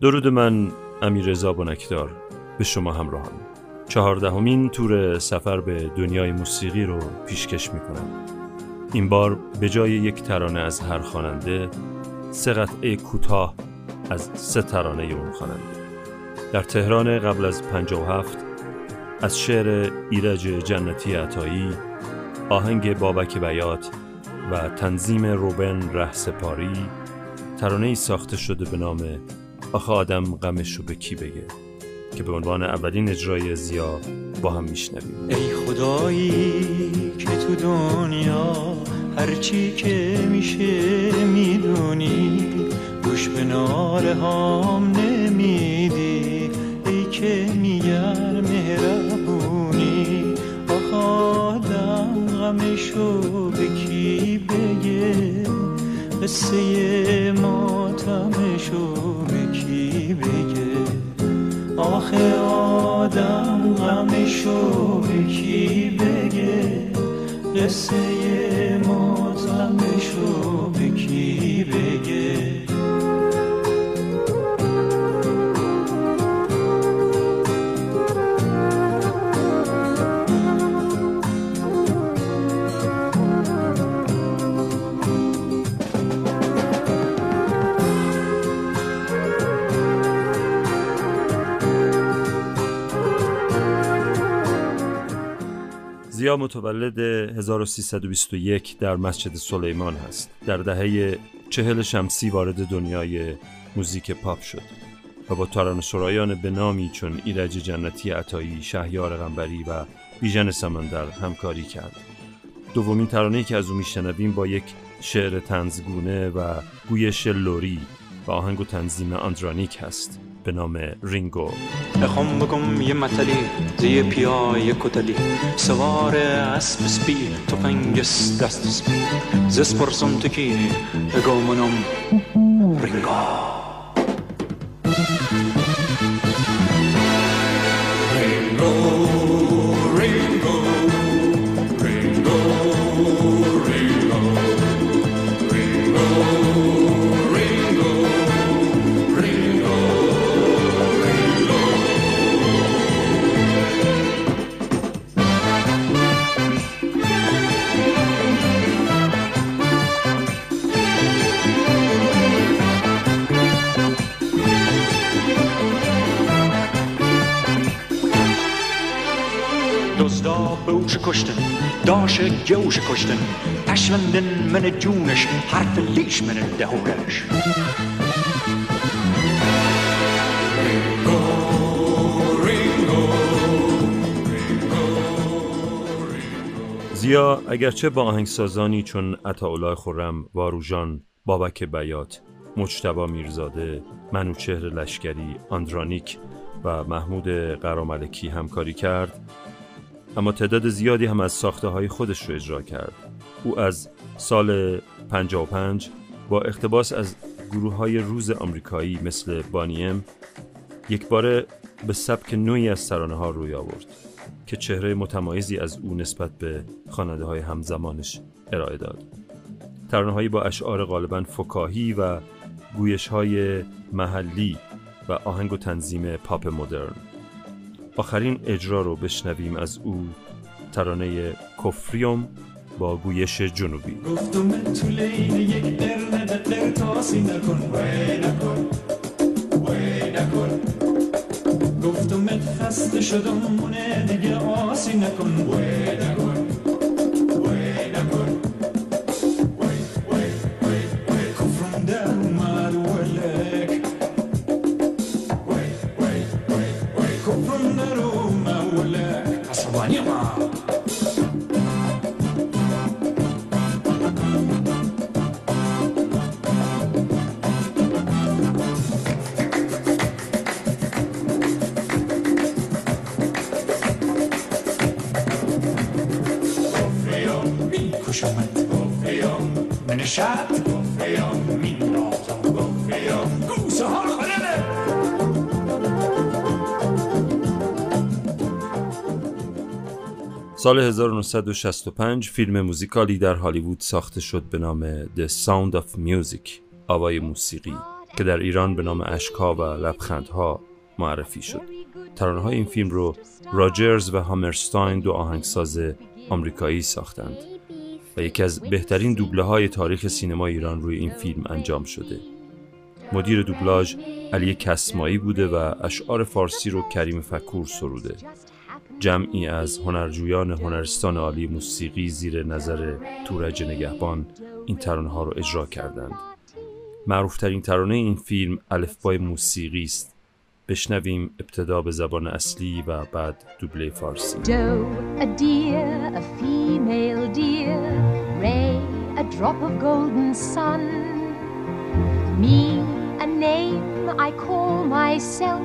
درود من امیر رضا بنکدار. به شما همراهم. چهاردهمین تور سفر به دنیای موسیقی رو پیشکش می‌کنم. این بار به جای یک ترانه از هر خواننده سه قطعه کوتاه از سه ترانه اون خواننده. در تهران قبل از 57 از شعر ایرج جنتی عطایی آهنگ بابک بیات و تنظیم روبن رهسپاری ترانه ای ساخته شده به نام آخه آدم غمشو به کی بگه؟ که به عنوان اولین اجرای زیا با هم میشنویم. ای خدایی که تو دنیا هرچی که میشه می‌دونی گوش به ناله هام نمیدی. ای که میگر مهربونی آخ آدم غمشو به کی بگه؟ قصه ماتمشو کی بگه آخه آدم غمشو به کی بگه؟ قصه ماتمشو به کی متولد 1321 در مسجد سلیمان هست. در دهه چهل شمسی وارد دنیای موزیک پاپ شد و با ترانه‌سرایان به نامی چون ایرج جنتی عطایی، شهیار غنبری و بیژن سمندر همکاری کرد. دومین ترانه‌ای که از او میشنویم با یک شعر تنزگونه و گویش لوری و آهنگ و تنظیم آندرانیک هست. به نام رینگو. بخوام بگم یه متلی زی پیای کتلی. سوار اسب سپی تفنگس دست سپی. زس پرسم تکی بگو منم رینگو کشتن داش جوش کشتن پشوندن من جونش حرف لیش من دهورش زیا اگرچه با آهنگسازانی چون عطاالله خرم، واروژان، بابک بیات، مجتبا میرزاده، منوچهر لشکری، آندرانیک و محمود قراملکی همکاری کرد اما تعداد زیادی هم از ساخته های خودش رو اجرا کرد. او از سال 55 با اقتباس از گروه های روز آمریکایی مثل بانیم یک باره به سبک نوعی از ترانه ها روی آورد که چهره متمایزی از او نسبت به خواننده های همزمانش ارائه داد. ترانه با اشعار غالبا فکاهی و گویش های محلی و آهنگ و تنظیم پاپ مدرن. آخرین اجرا رو بشنویم از او ترانه کفریوم با گویش جنوبی. گفتم تو لین یک قرن قرتاسی نکن وی نکن وی نکن. گفتم خسته شدم مونه دیگه آسی نکن وی نکن. گفریام من شب گوسه ها سال 1965 فیلم موزیکالی در هالیوود ساخته شد به نام The Sound of Music آوای موسیقی که در ایران به نام اشکها و لبخندها معرفی شد. ترانه های این فیلم رو راجرز و هامرستاین دو آهنگساز آمریکایی ساختند. و یکی از بهترین دوبله های تاریخ سینما ایران روی این فیلم انجام شده. مدیر دوبلاژ علی کسمایی بوده و اشعار فارسی رو کریم فکور سروده. جمعی از هنرجویان هنرستان عالی موسیقی زیر نظر تورج نگهبان این ترانه ها رو اجرا کردند. معروفترین ترانه این فیلم الفبای موسیقی است. بشنویم ابتدا به زبان اصلی و بعد دوبله فارسی Doe, a deer, a female deer, Ray, a drop of golden sun. Me, a name I call myself,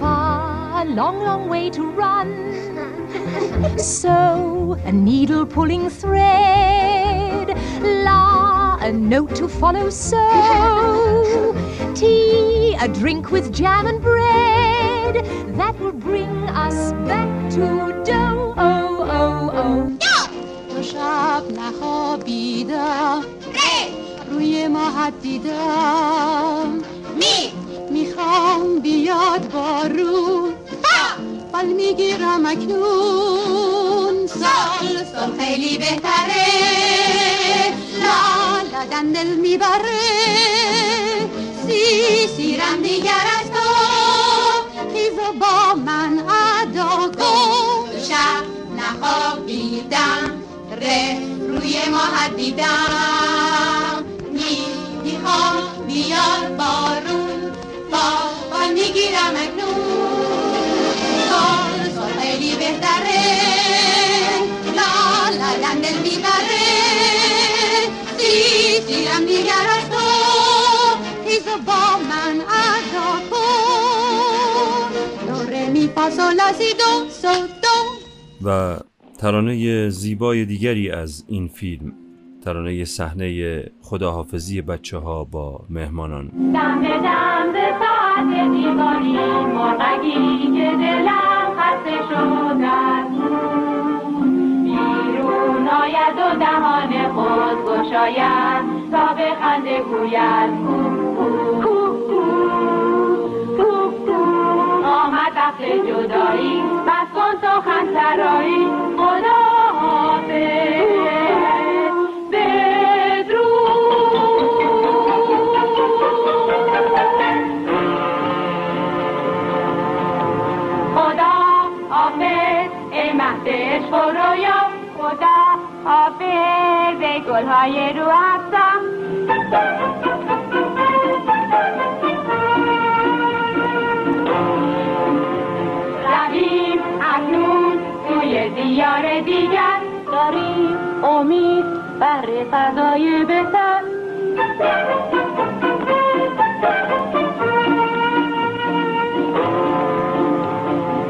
far, a long, long way to run. So, a needle pulling thread, la, a note to follow, so, tea, a drink with jam and bread, that will bring us back to dough. Oh, oh, oh. تو شب نخوابیدم روی ماهت دیدم می می‌خوام بیاد بارون بل می‌گیرم اکنون سال سال خیلی بهتره لا لدن دل می‌بره سی سیرم دیگر از تو خیز و با من ادا کن شب نخوابیدم ره روی ماه دیدم می می‌خوام بیاد بارون با با می‌گیرم اکنون سال خیلی بهتره با من ادا کن. دو می سی دو سو دو و ترانه زیبای دیگری از این فیلم ترانه صحنه خداحافظی بچه ها با مهمانان. دم به دم به ساعت دیوانی مرغکی که دلم خسته شد از اون. بیرون آید و دهان خود گشاید تا به خنده گوید وقت جدایی بس کن سخن سرایی. خدا حافظ عشق و رویا خدا حافظ ای گلهای رو افزا دیار دیگر داریم امید بر فضای بهتر.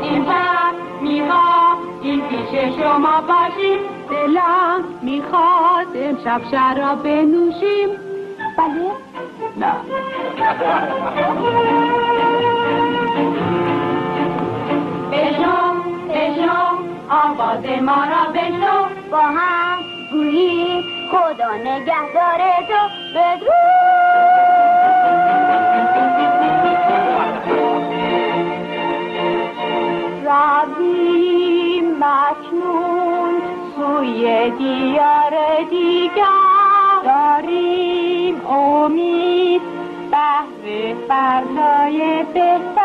این شب می‌خواد این پیش شما باشیم. دلم می‌خواد امشب شراب بنوشیم. بله؟ نه. آواز ما را بشنو با هم گویی خدا نگهدار تو بدرود. رویم مکنون سوی دیار دیگر. داریم امید بهر فردای بهتر.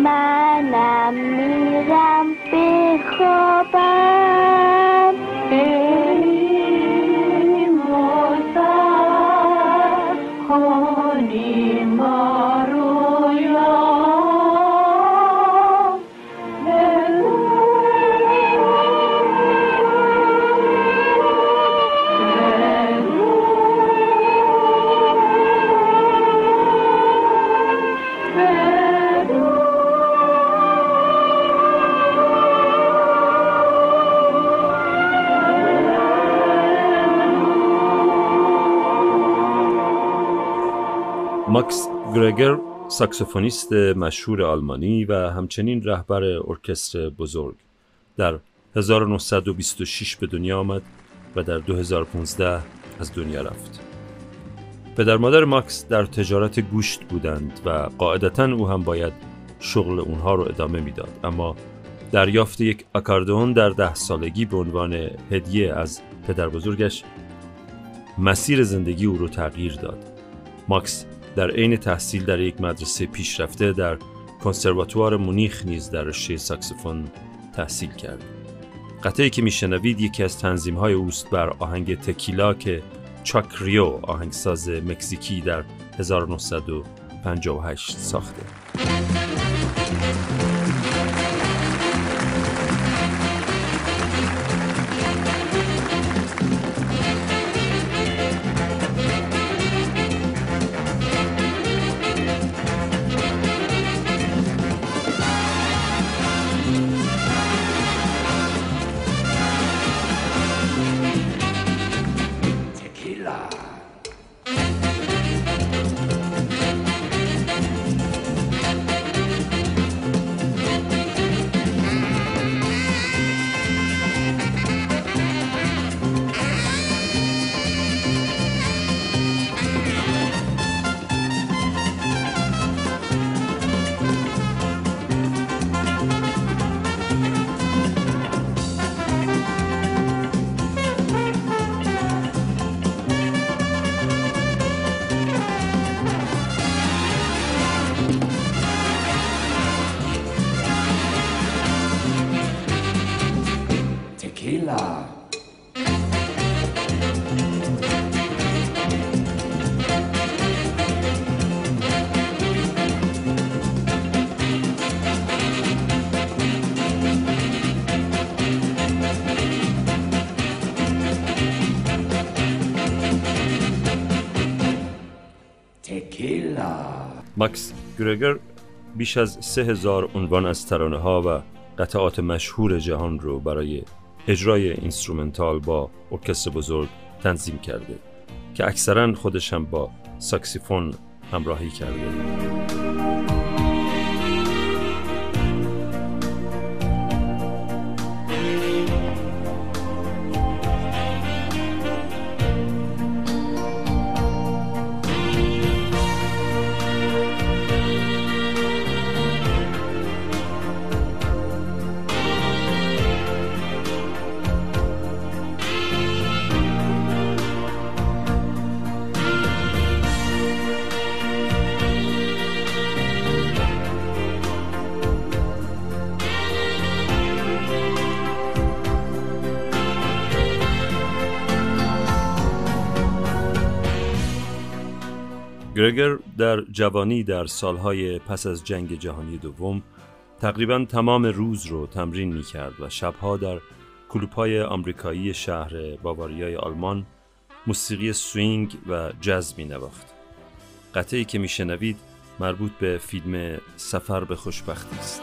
منم گرگر ساکسوفونیست مشهور آلمانی و همچنین رهبر ارکستر بزرگ در 1926 به دنیا آمد و در 2015 از دنیا رفت. پدر مادر ماکس در تجارت گوشت بودند و قاعدتا او هم باید شغل اونها رو ادامه می‌داد اما دریافت یک اکاردئون در ده سالگی به عنوان هدیه از پدر بزرگش مسیر زندگی او رو تغییر داد. ماکس در عین تحصیل در یک مدرسه پیشرفته در کنسرواتوار مونیخ نیز در رشته ساکسیفون تحصیل کرد. قطعی که میشنوید یکی از تنظیم های اوست بر آهنگ تکیلا که چاک ریو آهنگساز مکزیکی در 1958 ساخته. ماکس گرگر بیش از سه هزار عنوان از ترانه ها و قطعات مشهور جهان رو برای اجرای instrumental با ارکستر بزرگ تنظیم کرده که اکثرا خودش هم با ساکسیفون همراهی کرده. گرگر در جوانی در سالهای پس از جنگ جهانی دوم تقریبا تمام روز رو تمرین می کرد و شبها در کلوپای آمریکایی شهر باواریای آلمان موسیقی سوینگ و جز می نواخت. قطعی که می شنوید مربوط به فیلم سفر به خوشبختی است.